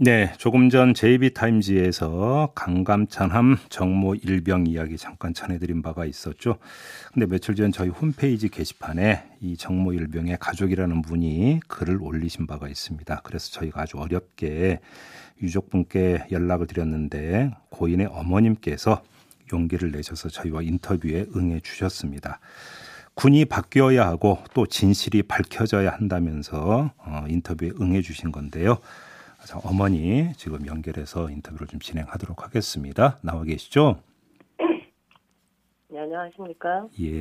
네, 조금 전 JB타임즈에서 강감찬함 정모 일병 이야기 잠깐 전해드린 바가 있었죠. 근데 며칠 전 저희 홈페이지 게시판에 이 정모 일병의 가족이라는 분이 글을 올리신 바가 있습니다. 그래서 저희가 아주 어렵게 유족분께 연락을 드렸는데 고인의 어머님께서 용기를 내셔서 저희와 인터뷰에 응해 주셨습니다. 군이 바뀌어야 하고 또 진실이 밝혀져야 한다면서 어, 인터뷰에 응해 주신 건데요. 자, 어머니 지금 연결해서 인터뷰를 좀 진행하도록 하겠습니다. 나와 계시죠? 네, 안녕하십니까? 예.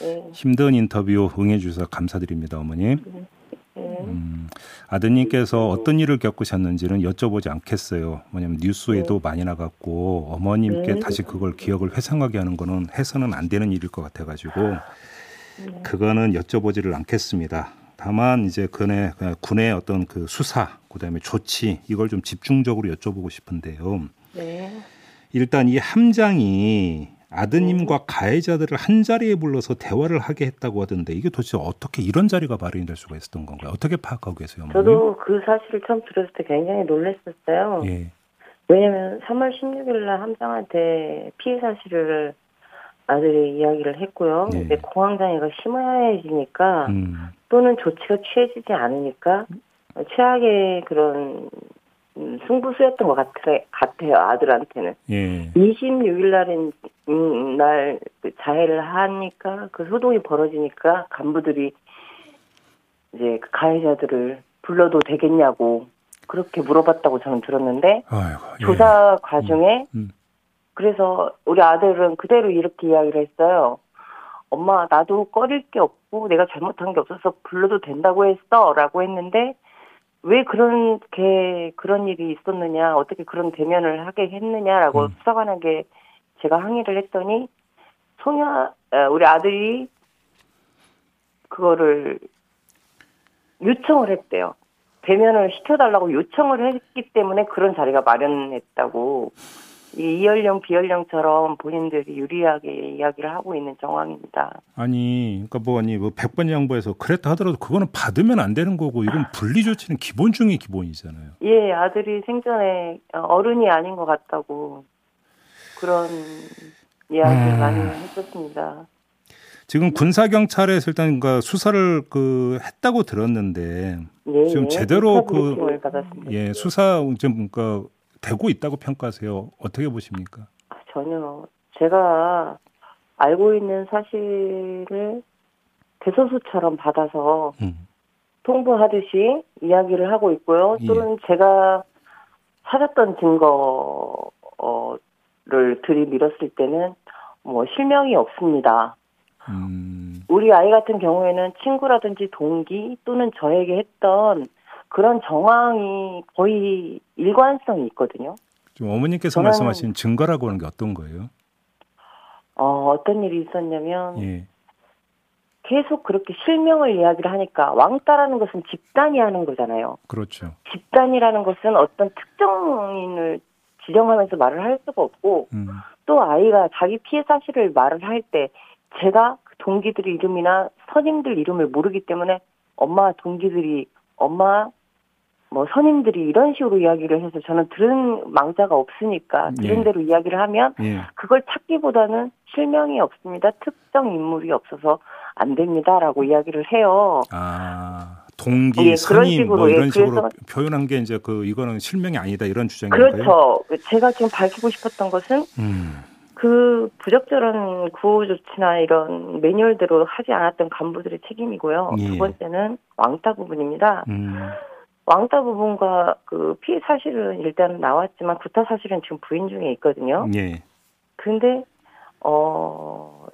네. 힘든 인터뷰 응해 주셔서 감사드립니다, 어머님. 네. 음, 아드님께서 어떤 일을 겪으셨는지는 여쭤보지 않겠어요. 뭐냐면 뉴스에도 많이 나갔고 어머님께 네. 다시 그걸 기억을 회상하게 하는 거는 해서는 안 되는 일일 것 같아가지고 그거는 여쭤보지를 않겠습니다. 다만 이제 군의 군의 어떤 그 수사, 그다음에 조치 이걸 좀 집중적으로 여쭤보고 싶은데요. 네. 일단 이 함장이 아드님과 가해자들을 한 자리에 불러서 대화를 하게 했다고 하던데 이게 도대체 어떻게 이런 자리가 마련이 될 수가 있었던 건가요? 어떻게 파악하고 계세요, 어머님? 저도 그 사실을 처음 들었을 때 굉장히 놀랐었어요. 예. 왜냐면 3월 16일 날 함장한테 피해 사실을 아들이 이야기를 했고요. 네. 이제 공황장애가 심해지니까 음. 또는 조치가 취해지지 않으니까 최악의 그런 음, 승부수였던 것 같아, 같아 요. 아들한테는. 예. 26일 날인 음, 날그 자해를 하니까 그 소동이 벌어지니까 간부들이 이제 그 가해자들을 불러도 되겠냐고 그렇게 물어봤다고 저는 들었는데 아이고. 예. 조사 과정에 음. 그래서 우리 아들은 그대로 이렇게 이야기를 했어요. 엄마 나도 꺼릴 게 없 고 내가 잘못한 게 없어서 불러도 된다고 했어라고 했는데 왜 그렇게 그런 일이 있었느냐 어떻게 그런 대면을 하게 했느냐라고 음. 수사관에게 제가 항의를 했더니 소녀 어, 우리 아들이 그거를 요청을 했대요. 대면을 시켜달라고 요청을 했기 때문에 그런 자리가 마련했다고 이 이연령 비연령처럼 본인들이 유리하게 이야기를 하고 있는 정황입니다. 아니, 그러니까 뭐 아니 뭐 100번 양보해서 그랬다 하더라도 그거는 받으면 안 되는 거고 이건 분리 조치는 기본 중의 기본이잖아요. 예, 아들이 생전에 어른이 아닌 것 같다고 그런 이야기를 음. 많이 했었습니다. 지금 군사 경찰에서 일단 그 수사를 그 했다고 들었는데 예, 지금 예, 제대로 그. 예, 수사 좀 그러니까 되고 있다고 평가하세요. 어떻게 보십니까? 전혀 제가 알고 있는 사실을 대소수처럼 받아서 음. 통보하듯이 이야기를 하고 있고요. 예. 또는 제가 찾았던 증거를 들이밀었을 때는 뭐 실명이 없습니다. 음. 우리 아이 같은 경우에는 친구라든지 동기 또는 저에게 했던 그런 정황이 거의 일관성이 있거든요. 지금 어머님께서 저는- 말씀하신 증거라고 하는 게 어떤 거예요? 어, 어떤 일이 있었냐면 예. 계속 그렇게 실명을 이야기를 하니까 왕따라는 것은 집단이 하는 거잖아요. 그렇죠. 집단이라는 것은 어떤 특정인을 지정하면서 말을 할 수가 없고 음. 또 아이가 자기 피해 사실을 말을 할 때 제가 그 동기들 이름이나 선임들 이름을 모르기 때문에 엄마 동기들이 엄마 뭐 선임들이 이런 식으로 이야기를 해서 저는 들은 망자가 없으니까 들은 예. 대로 이야기를 하면 예. 그걸 찾기보다는 실명이 없습니다. 특정 인물이 없어서 안 됩니다라고 이야기를 해요. 아, 동기, 예, 그런 선임 뭐 식으로, 예, 이런 식으로 표현한 게 이제 그 이거는 실명이 아니다 이런 주장인가요? 그렇죠. 제가 지금 밝히고 싶었던 것은 음. 그 부적절한 구호 조치나 이런 매뉴얼대로 하지 않았던 간부들의 책임이고요. 예. 두 번째는 왕따 부분입니다. 음. 왕따 부분과 그 피해 사실은 일단 나왔지만 구타 사실은 지금 부인 중에 있거든요. 예. 근데 어.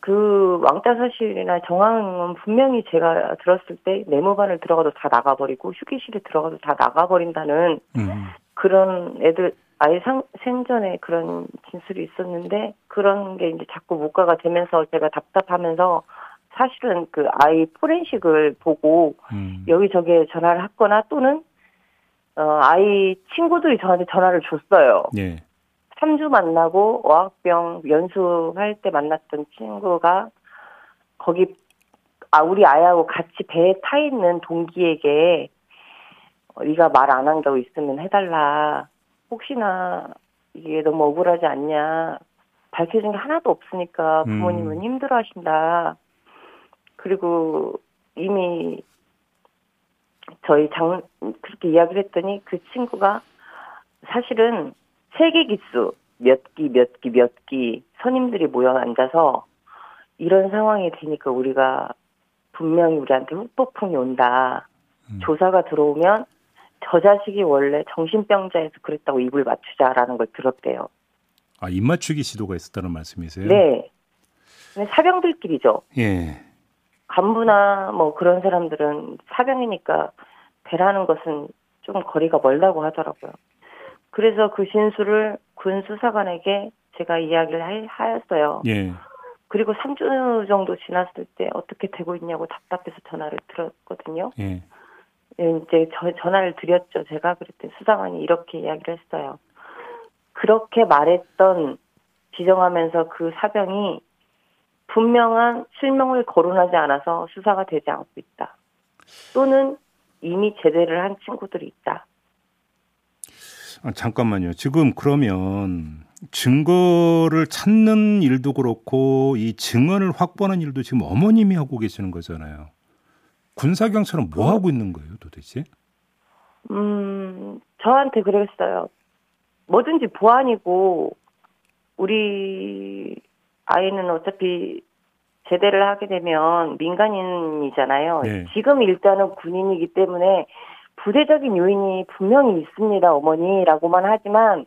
그 왕따 사실이나 정황은 분명히 제가 들었을 때 내무반을 들어가도 다 나가버리고 휴게실에 들어가도 다 나가버린다는 음. 그런 애들 아예 상, 생전에 그런 진술이 있었는데 그런 게 이제 자꾸 묵과가 되면서 제가 답답하면서 사실은 그 아이 포렌식을 보고 음. 여기저기에 전화를 했거나 또는 어 아이 친구들이 저한테 전화를 줬어요. 예. 3주 만나고 어학병 연수할 때 만났던 친구가 거기 아 우리 아이하고 같이 배에 타 있는 동기에게 어, 네가 말 안 한다고 있으면 해달라. 혹시나 이게 너무 억울하지 않냐. 밝혀진 게 하나도 없으니까 부모님은 음. 힘들어하신다. 그리고 이미 저희 장 그렇게 이야기를 했더니 그 친구가 사실은 세계 기수 몇 기 몇 기 몇 기 선임들이 모여 앉아서 이런 상황이 되니까 우리가 분명히 우리한테 후폭풍이 온다. 음. 조사가 들어오면 저 자식이 원래 정신병자에서 그랬다고 입을 맞추자라는 걸 들었대요. 아, 입맞추기 시도가 있었다는 말씀이세요? 네. 사병들끼리죠. 예. 간부나 뭐 그런 사람들은 사병이니까 배라는 것은 좀 거리가 멀다고 하더라고요. 그래서 그 진술을 군 수사관에게 제가 이야기를 하- 하였어요. 예. 그리고 3주 정도 지났을 때 어떻게 되고 있냐고 답답해서 전화를 드렸거든요. 예. 예, 이제 저, 전화를 드렸죠. 제가 그랬더니 수사관이 이렇게 이야기를 했어요. 그렇게 말했던 지정하면서 그 사병이 분명한 실명을 거론하지 않아서 수사가 되지 않고 있다. 또는 이미 제대를 한 친구들이 있다. 아, 잠깐만요. 지금 그러면 증거를 찾는 일도 그렇고 이 증언을 확보하는 일도 지금 어머님이 하고 계시는 거잖아요. 군사 경찰은 뭐 하고 있는 거예요, 도대체? 음, 저한테 그랬어요. 뭐든지 보안이고, 우리 아이는 어차피 제대를 하게 되면 민간인이잖아요. 네. 지금 일단은 군인이기 때문에 부대적인 요인이 분명히 있습니다, 어머니라고만 하지만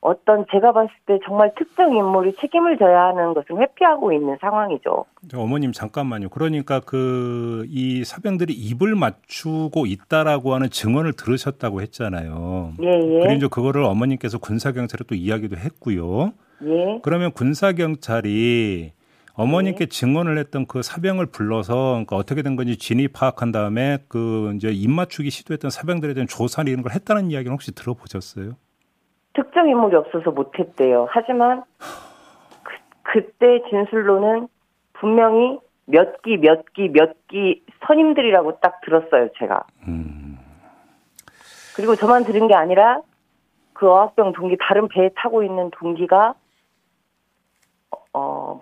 어떤 제가 봤을 때 정말 특정 인물이 책임을 져야 하는 것을 회피하고 있는 상황이죠. 저 어머님 잠깐만요. 그러니까 그 이 사병들이 입을 맞추고 있다라고 하는 증언을 들으셨다고 했잖아요. 예, 예. 그리고 그거를 어머님께서 군사 경찰에 또 이야기도 했고요. 예. 그러면 군사 경찰이 어머님께 증언을 했던 그 사병을 불러서 그러니까 어떻게 된 건지 진위 파악한 다음에 그 이제 입 맞추기 시도했던 사병들에 대한 조사나 이런 걸 했다는 이야기는 혹시 들어보셨어요? 특정 인물이 없어서 못했대요. 하지만 그, 그때 진술로는 분명히 몇 기, 몇 기, 몇 기 선임들이라고 딱 들었어요, 제가. 음, 그리고 저만 들은 게 아니라 그 어학병 동기, 다른 배에 타고 있는 동기가 어,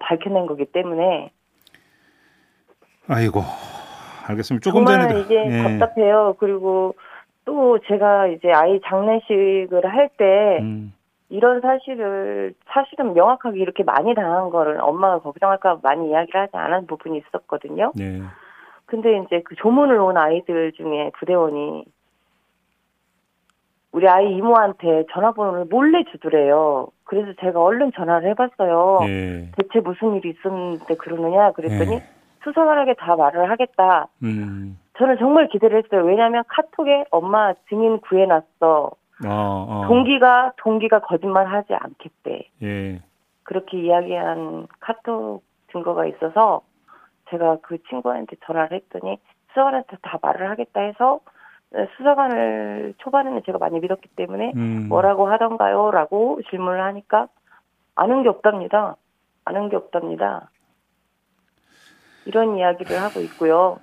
밝혀낸 거기 때문에 아이고 알겠습니다. 조금 정말 전에도 이제 예. 답답해요. 그리고 또 제가 이제 아이 장례식을 할때 음, 이런 사실을 사실은 명확하게 이렇게 많이 당한 거를 엄마가 걱정할까 봐 많이 이야기를 하지 않은 부분이 있었거든요. 네. 근데 이제 그 조문을 온 아이들 중에 부대원이 우리 아이 이모한테 전화번호를 몰래 주더래요. 그래서 제가 얼른 전화를 해봤어요. 예. 대체 무슨 일이 있었는데 그러느냐 그랬더니 예. 수사관에게 다 말을 하겠다. 음. 저는 정말 기대를 했어요. 왜냐하면 카톡에 엄마 증인 구해놨어. 어, 어. 동기가 동기가 거짓말하지 않겠대. 예. 그렇게 이야기한 카톡 증거가 있어서 제가 그 친구한테 전화를 했더니 수사관한테 다 말을 하겠다 해서 수사관을 초반에는 제가 많이 믿었기 때문에 음. 뭐라고 하던가요? 라고 질문을 하니까 아는 게 없답니다. 아는 게 없답니다. 이런 이야기를 하고 있고요.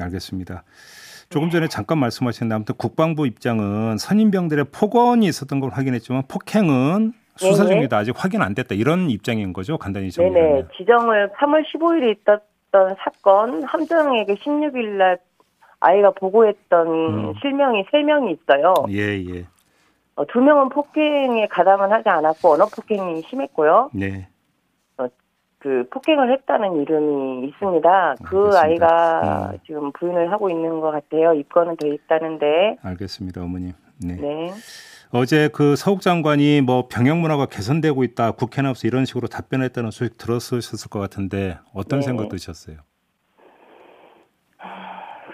알겠습니다. 조금 전에 잠깐 말씀하셨는데 아무튼 국방부 입장은 선임병들의 폭언이 있었던 걸 확인했지만 폭행은 수사 네네. 중이다 아직 확인 안 됐다 이런 입장인 거죠 간단히 네네. 정리하면. 지정을 3월 15일에 있었던 사건 함정에게 16일 날 아이가 보고했던 음. 실명이 3명이 있어요. 예 예. 어, 두 명은 폭행에 가담은 하지 않았고 언어 폭행이 심했고요. 네. 그 폭행을 했다는 이름이 있습니다. 그 알겠습니다. 아이가 음. 지금 부인을 하고 있는 것 같아요. 입건은 돼 있다는데. 알겠습니다 어머님. 네. 네. 어제 그 서욱 장관이 뭐 병역 문화가 개선되고 있다 국회나 없어 이런 식으로 답변했다는 소식 들었으셨을 것 같은데 어떤 네. 생각 드셨어요?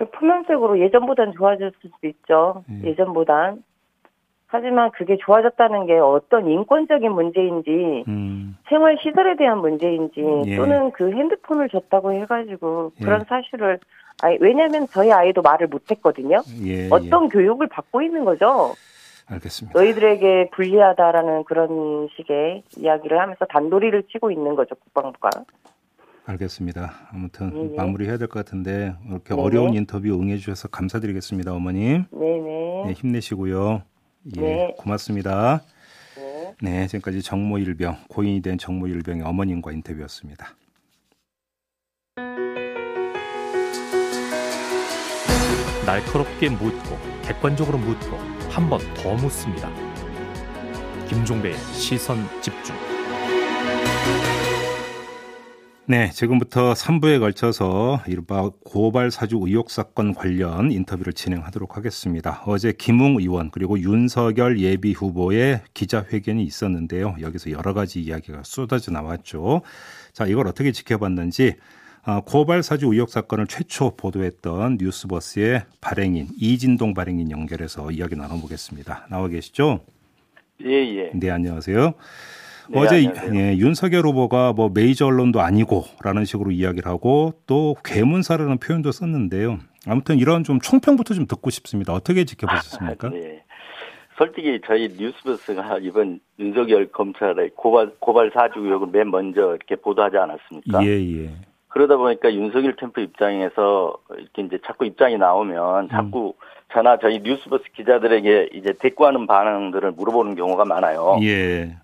그 표면적으로 예전보단 좋아졌을 수도 있죠. 음. 예전보단. 하지만 그게 좋아졌다는 게 어떤 인권적인 문제인지 음. 생활 시설에 대한 문제인지 예. 또는 그 핸드폰을 줬다고 해가지고 예. 그런 사실을 아이 왜냐하면 저희 아이도 말을 못했거든요. 예. 예. 어떤 교육을 받고 있는 거죠? 알겠습니다. 너희들에게 불리하다라는 그런 식의 이야기를 하면서 단도리를 치고 있는 거죠 국방부가. 알겠습니다. 아무튼 네네. 마무리해야 될 것 같은데 이렇게 네네. 어려운 인터뷰 응해 주셔서 감사드리겠습니다, 어머님. 네네. 네, 힘내시고요. 예, 네. 고맙습니다. 네. 네, 지금까지 정모일병 고인이 된 정모일병의 어머님과 인터뷰였습니다. 날카롭게 묻고 객관적으로 묻고 한 번 더 묻습니다. 김종배의 시선 집중. 네, 지금부터 3부에 걸쳐서 이른바 고발 사주 의혹 사건 관련 인터뷰를 진행하도록 하겠습니다. 어제 김웅 의원 그리고 윤석열 예비 후보의 기자회견이 있었는데요. 여기서 여러 가지 이야기가 쏟아져 나왔죠. 자, 이걸 어떻게 지켜봤는지 아, 고발 사주 의혹 사건을 최초 보도했던 뉴스버스의 발행인 이진동 발행인 연결해서 이야기 나눠보겠습니다. 나와 계시죠? 예, 예. 네, 안녕하세요. 네, 어제 안녕하세요. 예, 윤석열 후보가 뭐 메이저 언론도 아니고라는 식으로 이야기를 하고 또 괴문사라는 표현도 썼는데요. 아무튼 이런 좀 총평부터 좀 듣고 싶습니다. 어떻게 지켜보셨습니까? 네. 솔직히 저희 뉴스버스가 이번 윤석열 검찰의 고발, 고발 사주 의혹을 맨 먼저 이렇게 보도하지 않았습니까? 예, 예. 그러다 보니까 윤석열 캠프 입장에서 이렇게 이제 자꾸 입장이 음. 나오면 자꾸 저나 저희 뉴스버스 기자들에게 이제 대꾸하는 반응들을 물어보는 경우가 많아요. 예.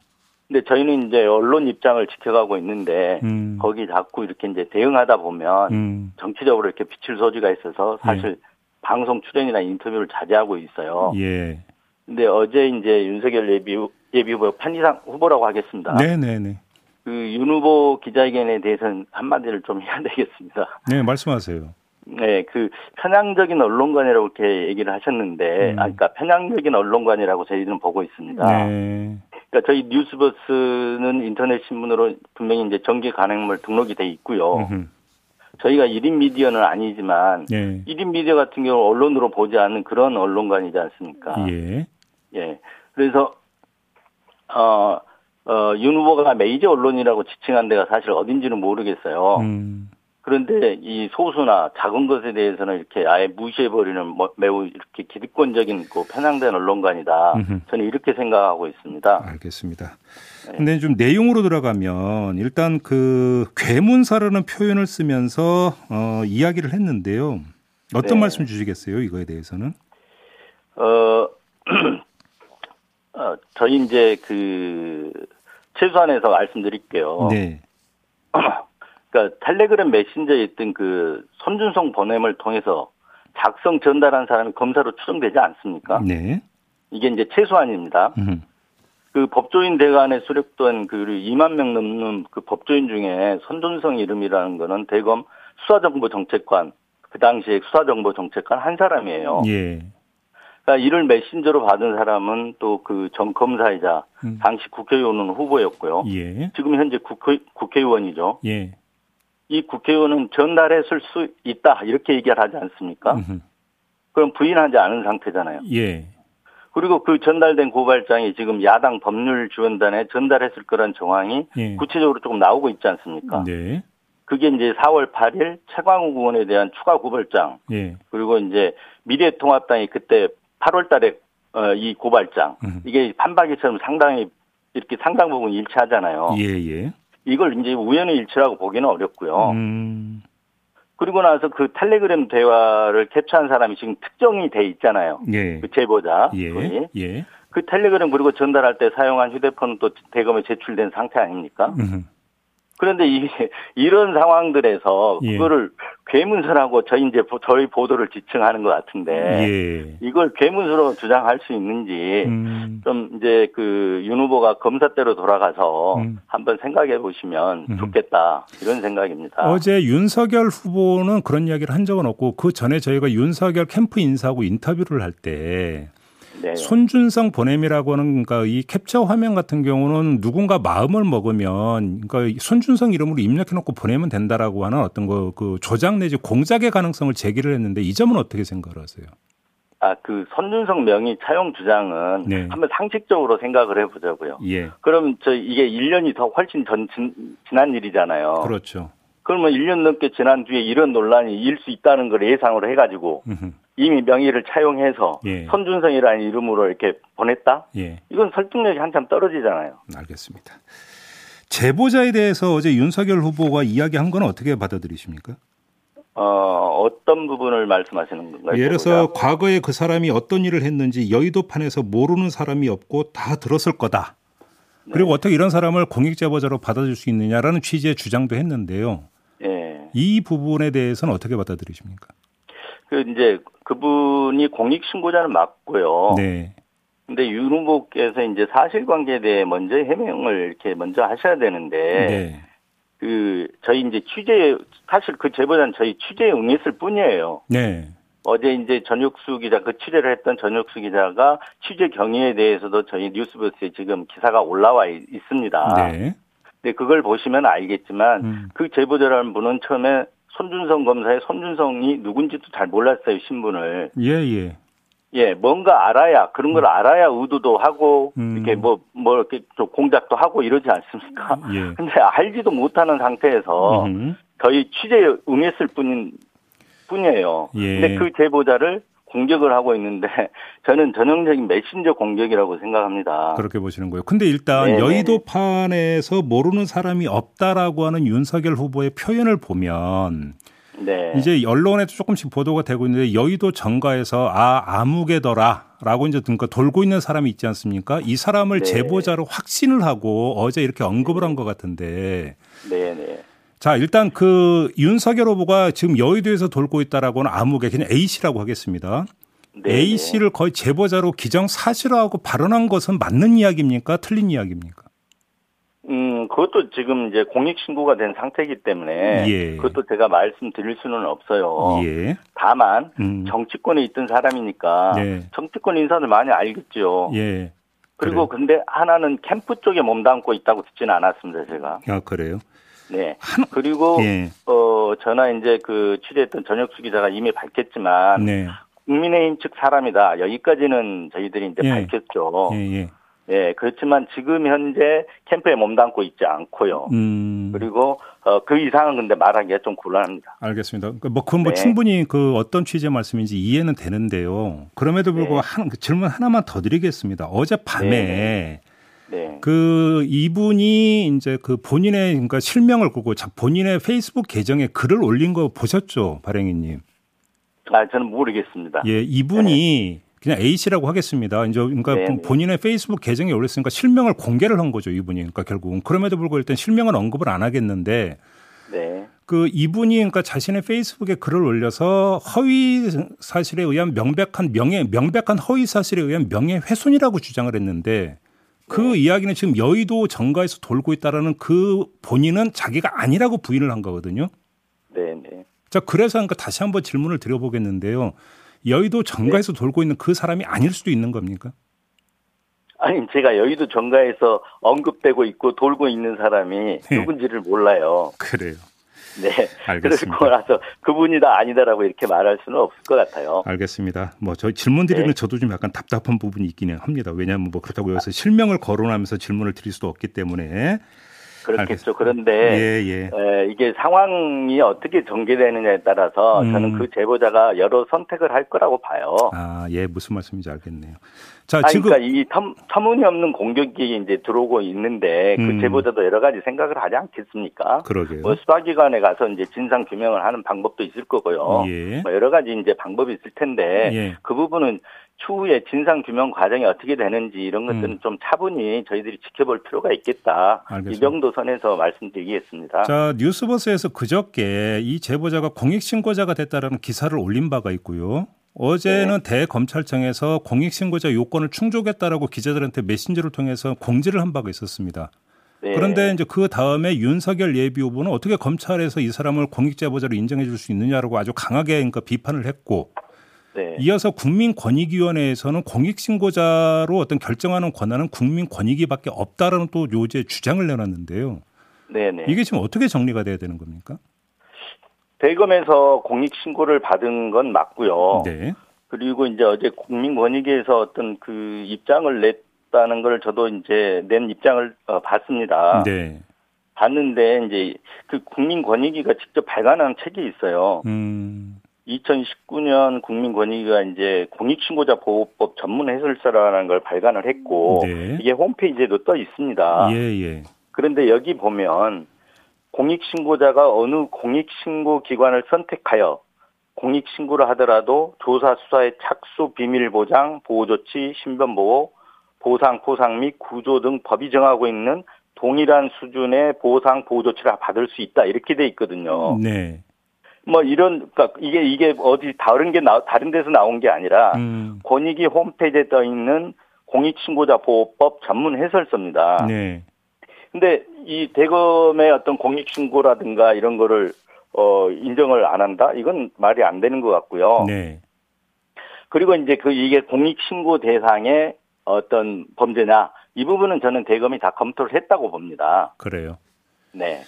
근데 저희는 이제 언론 입장을 지켜가고 있는데 음. 거기 자꾸 이렇게 이제 대응하다 보면 음. 정치적으로 이렇게 비칠 소지가 있어서 사실 방송 출연이나 인터뷰를 자제하고 있어요. 예. 근데 어제 이제 윤석열 예비 후- 예비 후보 판이상 후보라고 하겠습니다. 네, 네, 네. 그 윤 후보 기자회견에 대해서는 한마디를 좀 해야 되겠습니다. 네, 말씀하세요. 네, 그 편향적인 언론관이라고 이렇게 얘기를 하셨는데, 음. 아, 그러니까 편향적인 언론관이라고 저희는 보고 있습니다. 네. 그러니까 저희 뉴스버스는 인터넷 신문으로 분명히 이제 정기 간행물 등록이 돼 있고요. 음흠. 저희가 1인 미디어는 아니지만 예. 1인 미디어 같은 경우 언론으로 보지 않는 그런 언론관이지 않습니까? 예. 예. 그래서 어, 어, 윤 후보가 메이저 언론이라고 지칭한 데가 사실 어딘지는 모르겠어요. 음. 그런데 이 소수나 작은 것에 대해서는 이렇게 아예 무시해버리는 뭐 매우 이렇게 기득권적인 그 편향된 언론관이다. 음흠. 저는 이렇게 생각하고 있습니다. 알겠습니다. 네. 근데 좀 내용으로 들어가면 일단 그 괴문사라는 표현을 쓰면서 어, 이야기를 했는데요. 어떤 네. 말씀 주시겠어요? 이거에 대해서는? 어, 어, 저희 이제 그 최소한에서 말씀드릴게요. 네. 그러니까 텔레그램 메신저에 있던 그 손준성 보냄을 통해서 작성 전달한 사람이 검사로 추정되지 않습니까? 네. 이게 이제 최소한입니다. 음. 그 법조인 대관에 수록된 그 2만 명 넘는 그 법조인 중에 손준성 이름이라는 거는 대검 수사정보정책관 그 당시에 수사정보정책관 한 사람이에요. 예. 그러니까 이를 메신저로 받은 사람은 또 그 전 검사이자 음. 당시 국회의원은 후보였고요. 예. 지금 현재 국회, 국회의원이죠. 예. 이 국회의원은 전달했을 수 있다 이렇게 얘기를 하지 않습니까? 음흠. 그럼 부인하지 않은 상태잖아요. 예. 그리고 그 전달된 고발장이 지금 야당 법률 지원단에 전달했을 거란 정황이 예. 구체적으로 조금 나오고 있지 않습니까? 네. 그게 이제 4월 8일 최광욱 의원에 대한 추가 고발장 예. 그리고 이제 미래통합당이 그때 8월 달에 어, 이 고발장 음. 이게 판박이처럼 상당히 이렇게 상당 부분 일치하잖아요. 예, 예. 이걸 이제 우연의 일치라고 보기는 어렵고요. 음. 그리고 나서 그 텔레그램 대화를 캡처한 사람이 지금 특정이 돼 있잖아요. 예. 그 제보자. 예. 분이. 예. 그 텔레그램 그리고 전달할 때 사용한 휴대폰은 또 대검에 제출된 상태 아닙니까? 음흠. 그런데 이 이런 상황들에서 예. 그거를 괴문서라고 저희 이제 보- 저희 보도를 지칭하는 것 같은데 예. 이걸 괴문서로 주장할 수 있는지 음. 좀 이제 그 윤 후보가 검사대로 돌아가서 음. 한번 생각해 보시면 음. 좋겠다 이런 생각입니다. 어제 윤석열 후보는 그런 이야기를 한 적은 없고 그 전에 저희가 윤석열 캠프 인사하고 인터뷰를 할 때 네. 손준성 보냄이라고 하는 그러니까 이 캡처 화면 같은 경우는 누군가 마음을 먹으면 그러니까 이 손준성 이름으로 입력해 놓고 보내면 된다라고 하는 어떤 거 그 조작 내지 공작의 가능성을 제기를 했는데 이 점은 어떻게 생각을 하세요? 아, 그 손준성 명의 차용 주장은 네. 한번 상식적으로 생각을 해보자고요. 예. 그럼 저 이게 1년이 더 훨씬 전 진, 지난 일이잖아요. 그렇죠. 그러면 1년 넘게 지난 뒤에 이런 논란이 일 수 있다는 걸 예상으로 해가지고. 이미 명의를 차용해서 예. 손준성이라는 이름으로 이렇게 보냈다? 예, 이건 설득력이 한참 떨어지잖아요. 알겠습니다. 제보자에 대해서 어제 윤석열 후보가 이야기한 건 어떻게 받아들이십니까? 어, 어떤 부분을 말씀하시는 건가요? 예를 들어서? 과거에 그 사람이 어떤 일을 했는지 여의도판에서 모르는 사람이 없고 다 들었을 거다. 네. 그리고 어떻게 이런 사람을 공익 제보자로 받아줄 수 있느냐라는 취지의 주장도 했는데요. 예. 이 부분에 대해서는 어떻게 받아들이십니까? 그 이제 그분이 공익 신고자는 맞고요. 네. 근데 윤 후보께서 이제 사실관계에 대해 먼저 해명을 이렇게 먼저 하셔야 되는데 네. 그 저희 이제 취재 사실 그 제보자는 저희 취재에 응했을 뿐이에요. 네. 어제 이제 전혁수 기자 그 취재를 했던 전혁수 기자가 취재 경위에 대해서도 저희 뉴스버스에 지금 기사가 올라와 있- 있습니다. 네. 근데 그걸 보시면 알겠지만 음. 그 제보자라는 분은 처음에 손준성 검사의 손준성이 누군지도 잘 몰랐어요 신분을. 예, 예. 예, 뭔가 알아야 그런 걸 알아야 의도도 하고 음. 이렇게 뭐뭐 이렇게 좀 공작도 하고 이러지 않습니까? 예. 근데 알지도 못하는 상태에서 음. 저희 취재에 응했을 뿐인 뿐이에요. 예. 근데 그 제보자를 공격을 하고 있는데 저는 전형적인 메신저 공격이라고 생각합니다. 그렇게 보시는 거예요. 근데 일단 네네네. 여의도판에서 모르는 사람이 없다라고 하는 윤석열 후보의 표현을 보면 네. 이제 언론에도 조금씩 보도가 되고 있는데 여의도 정가에서 아 아무개더라라고 이제 그러니까 돌고 있는 사람이 있지 않습니까? 이 사람을 네. 제보자로 확신을 하고 어제 이렇게 언급을 한 것 같은데 네, 네. 자 일단 그 윤석열 후보가 지금 여의도에서 돌고 있다라고는 아무개 그냥 A 씨라고 하겠습니다. 네, A 네. 씨를 거의 제보자로 기정 사실화하고 발언한 것은 맞는 이야기입니까? 틀린 이야기입니까? 음, 그것도 지금 이제 공익 신고가 된 상태이기 때문에 예. 그것도 제가 말씀드릴 수는 없어요. 예. 다만 음. 정치권에 있던 사람이니까 네. 정치권 인사들 많이 알겠죠. 예. 그리고 근데 하나는 캠프 쪽에 몸담고 있다고 듣지는 않았습니다, 제가. 아 그래요? 네. 한 그리고 예. 어 저나 이제 그 취재했던 전혁수 기자가 이미 밝혔지만 네. 국민의힘 측 사람이다. 여기까지는 저희들이 이제 예. 밝혔죠. 예, 예. 예, 그렇지만 지금 현재 캠프에 몸담고 있지 않고요. 음. 그리고 어, 그 이상은 근데 말하기가 좀 곤란합니다. 알겠습니다. 그러니까 뭐 그건 뭐 네. 충분히 그 어떤 취재 말씀인지 이해는 되는데요. 그럼에도 불구하고 네. 한, 그 질문 하나만 더 드리겠습니다. 어제 밤에 네. 그 이분이 이제 그 본인의 그러니까 실명을 걸고 자- 본인의 페이스북 계정에 글을 올린 거 보셨죠, 발행이님? 아, 저는 모르겠습니다. 예, 이분이 그냥 A 씨라고 하겠습니다. 이제 그러니까 네, 네. 본인의 페이스북 계정에 올렸으니까 실명을 공개를 한 거죠, 이분이. 그러니까 결국은 그럼에도 불구하고 일단 실명은 언급을 안 하겠는데 네. 그 이분이 그러니까 자신의 페이스북에 글을 올려서 허위 사실에 의한 명백한 명예 명백한 허위 사실에 의한 명예 훼손이라고 주장을 했는데 그 네. 이야기는 지금 여의도 정가에서 돌고 있다라는 그 본인은 자기가 아니라고 부인을 한 거거든요. 네, 네. 자 그래서 그러니까 다시 한번 질문을 드려보겠는데요. 여의도 정가에서 돌고 있는 그 사람이 아닐 수도 있는 겁니까? 아니, 제가 여의도 정가에서 언급되고 있고 돌고 있는 사람이 네. 누군지를 몰라요. 그래요. 네. 알겠습니다. 그러고 나서 그분이다 아니다라고 이렇게 말할 수는 없을 것 같아요. 알겠습니다. 뭐 저희 질문 드리는 네. 저도 좀 약간 답답한 부분이 있기는 합니다. 왜냐하면 뭐 그렇다고 여기서 실명을 거론하면서 질문을 드릴 수도 없기 때문에 그렇겠죠. 알겠습니다. 그런데 예, 예. 에, 이게 상황이 어떻게 전개되느냐에 따라서 음. 저는 그 제보자가 여러 선택을 할 거라고 봐요. 아, 예, 무슨 말씀인지 알겠네요. 자, 아, 지금 그러니까 이 터, 터무니없는 공격이 이제 들어오고 있는데 그 음. 제보자도 여러 가지 생각을 하지 않겠습니까? 그러게요. 뭐 수사기관에 가서 이제 진상 규명을 하는 방법도 있을 거고요. 예. 뭐 여러 가지 이제 방법이 있을 텐데 예. 그 부분은 추후에 진상 규명 과정이 어떻게 되는지 이런 것들은 좀 차분히 저희들이 지켜볼 필요가 있겠다. 음. 알겠습니다. 이 정도 선에서 말씀드리겠습니다. 자, 뉴스버스에서 그저께 이 제보자가 공익신고자가 됐다라는 기사를 올린 바가 있고요. 어제는 네. 대검찰청에서 공익신고자 요건을 충족했다라고 기자들한테 메신저를 통해서 공지를 한 바가 있었습니다. 네. 그런데 이제 그 다음에 윤석열 예비 후보는 어떻게 검찰에서 이 사람을 공익제보자로 인정해 줄 수 있느냐라고 아주 강하게 그러니까 비판을 했고 네. 이어서 국민권익위원회에서는 공익신고자로 어떤 결정하는 권한은 국민권익위밖에 없다라는 또 요제 주장을 내놨는데요. 네네. 이게 지금 어떻게 정리가 돼야 되는 겁니까? 대검에서 공익 신고를 받은 건 맞고요. 네. 그리고 이제 어제 국민권익위에서 어떤 그 입장을 냈다는 걸 저도 이제 낸 입장을 어, 봤습니다. 네. 봤는데 이제 그 국민권익위가 직접 발간한 책이 있어요. 음. 2019년 국민권익위가 이제 공익신고자 보호법 전문 해설서라는 걸 발간을 했고 네. 이게 홈페이지에도 떠 있습니다. 예, 예. 그런데 여기 보면 공익신고자가 어느 공익신고 기관을 선택하여 공익신고를 하더라도 조사 수사의 착수 비밀 보장, 보호 조치, 신변 보호, 보상 포상 및 구조 등 법이 정하고 있는 동일한 수준의 보상 보호 조치를 받을 수 있다 이렇게 돼 있거든요. 네. 뭐 이런 그러니까 이게 이게 어디 다른 게 나, 다른 데서 나온 게 아니라 음. 권익위 홈페이지에 떠 있는 공익신고자 보호법 전문 해설서입니다. 네. 근데 이 대검의 어떤 공익신고라든가 이런 거를 어 인정을 안 한다? 이건 말이 안 되는 것 같고요. 네. 그리고 이제 그 이게 공익신고 대상의 어떤 범죄냐 이 부분은 저는 대검이 다 검토를 했다고 봅니다. 그래요. 네.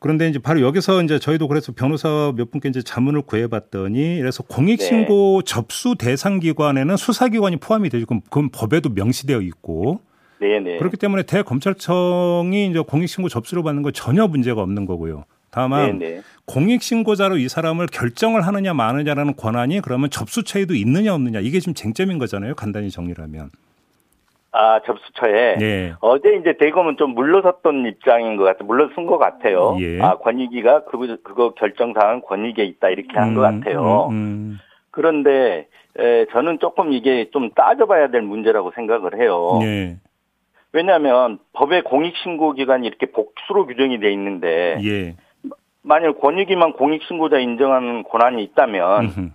그런데 이제 바로 여기서 이제 저희도 그래서 변호사 몇 분께 이제 자문을 구해봤더니 그래서 공익신고 네. 접수 대상 기관에는 수사기관이 포함이 되죠. 그럼 그건 법에도 명시되어 있고 네네. 그렇기 때문에 대검찰청이 이제 공익신고 접수를 받는 건 전혀 문제가 없는 거고요. 다만 네네. 공익신고자로 이 사람을 결정을 하느냐 마느냐라는 권한이 그러면 접수처에도 있느냐 없느냐 이게 지금 쟁점인 거잖아요. 간단히 정리를 하면. 아 접수처에 네. 어제 이제 대검은 좀 물러섰던 입장인 것 같아요. 물러선 것 같아요. 예. 아 권익위가 그거, 그거 결정 사항은 권익위에 있다 이렇게 한것 음, 같아요. 음, 음. 그런데 에, 저는 조금 이게 좀 따져봐야 될 문제라고 생각을 해요. 예. 왜냐하면 법의 공익신고 기간이 이렇게 복수로 규정이 돼 있는데 예. 만일 권익위만 공익신고자 인정하는 권한이 있다면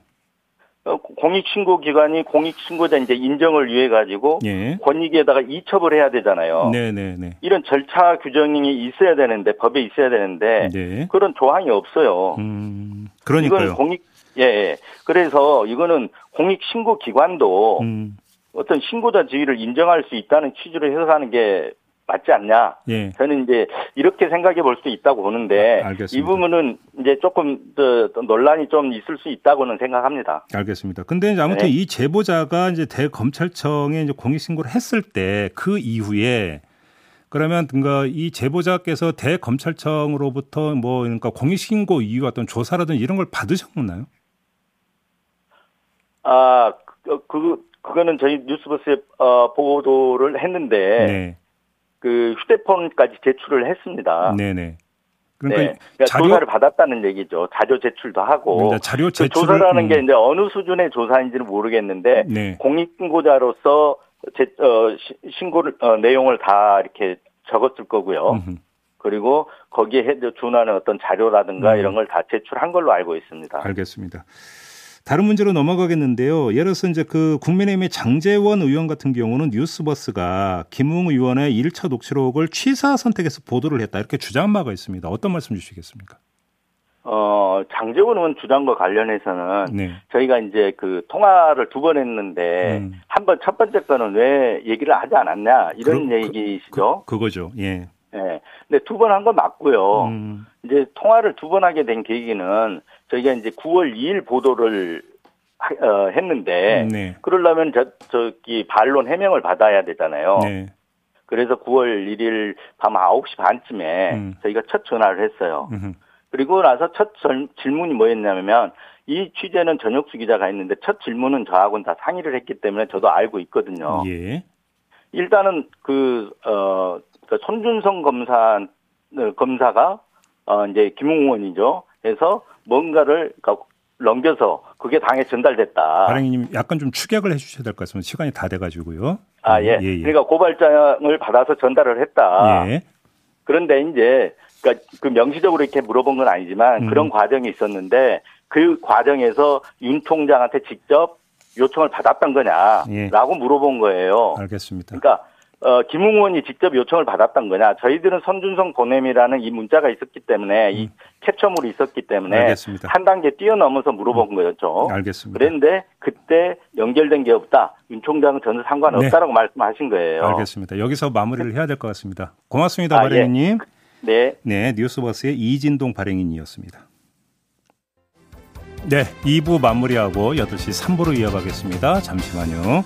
공익신고 기관이 공익신고자 이제 인정을 위해 가지고 예. 권익위에다가 이첩을 해야 되잖아요. 네, 네, 네. 이런 절차 규정이 있어야 되는데 법에 있어야 되는데 네. 그런 조항이 없어요. 음. 이건 그러니까요. 공익 예, 예. 그래서 이거는 공익신고 기관도 음. 어떤 신고자 지위를 인정할 수 있다는 취지로 해석하는 게 맞지 않냐? 예. 저는 이제 이렇게 생각해 볼 수 있다고 보는데 아. 이 부분은 이제 조금 더, 더 논란이 좀 있을 수 있다고는 생각합니다. 알겠습니다. 근데 이제 아무튼 네. 이 제보자가 이제 대검찰청에 이제 공익 신고를 했을 때 그 이후에 그러면 그러니까 이 제보자께서 대검찰청으로부터 뭐 그러니까 공익 신고 이유 어떤 조사라든지 이런 걸 받으셨나요? 아, 그, 그 그거는 저희 뉴스버스에 어, 보도를 했는데 네. 그 휴대폰까지 제출을 했습니다. 네, 네. 그러니까 네. 그러니까 자료 조사를 받았다는 얘기죠. 자료 제출도 하고. 이제 자료 그 제출을 조사라는 음, 게 이제 어느 수준의 조사인지는 모르겠는데 네. 공익신고자로서 제, 어, 시- 신고를 어, 내용을 다 이렇게 적었을 거고요. 음흠. 그리고 거기에 해- 준하는 어떤 자료라든가 음. 이런 걸 다 제출한 걸로 알고 있습니다. 알겠습니다. 다른 문제로 넘어가겠는데요. 예를 들어서 이제 그 국민의힘의 장재원 의원 같은 경우는 뉴스버스가 김웅 의원의 1차 녹취록을 취사 선택해서 보도를 했다 이렇게 주장한 바가 있습니다. 어떤 말씀 주시겠습니까? 어, 장재원 의원 주장과 관련해서는 네. 저희가 이제 그 통화를 두 번 했는데 음. 한번 첫 번째 거는 왜 얘기를 하지 않았냐 이런 그- 얘기시죠. 그, 그거죠. 예. 예. 근데 두 번 한 건 맞고요. 음, 이제 통화를 두 번 하게 된 계기는 저희가 이제 9월 2일 보도를 하- 어, 했는데 네. 그러려면 저 저기 반론 해명을 받아야 되잖아요. 네. 그래서 9월 1일 밤 9시 반쯤에 음. 저희가 첫 전화를 했어요. 음흠. 그리고 나서 첫 절- 질문이 뭐였냐면 이 취재는 전혁수 기자가 했는데 첫 질문은 저하고는 다 상의를 했기 때문에 저도 알고 있거든요. 예. 일단은 그, 어, 그 손준성 검사, 어, 검사가, 어, 이제 김웅 의원이죠. 해서 뭔가를 그러니까 넘겨서 그게 당에 전달됐다. 발행님 약간 좀 추격을 해주셔야 될 것 같습니다. 시간이 다 돼가지고요. 아, 예. 예, 예. 그러니까 고발장을 받아서 전달을 했다. 예. 그런데 이제, 그러니까 그 명시적으로 이렇게 물어본 건 아니지만 음. 그런 과정이 있었는데 그 과정에서 윤 총장한테 직접 요청을 받았던 거냐라고 예. 물어본 거예요. 알겠습니다. 그러니까 어, 김웅 의원이 직접 요청을 받았던 거냐. 저희들은 선준성 보냄이라는 이 문자가 있었기 때문에 이 캡처물이 있었기 때문에 음. 알겠습니다. 한 단계 뛰어넘어서 물어본 거였죠. 알겠습니다. 그런데 그때 연결된 게 없다. 윤 총장은 전혀 상관없다라고 말씀하신 거예요. 네. 알겠습니다. 여기서 마무리를 해야 될 것 같습니다. 고맙습니다, 아, 발행님. 네. 네, 뉴스버스의 이진동 발행인이었습니다. 네, 2부 마무리하고 8시 3부로 이어가겠습니다. 잠시만요.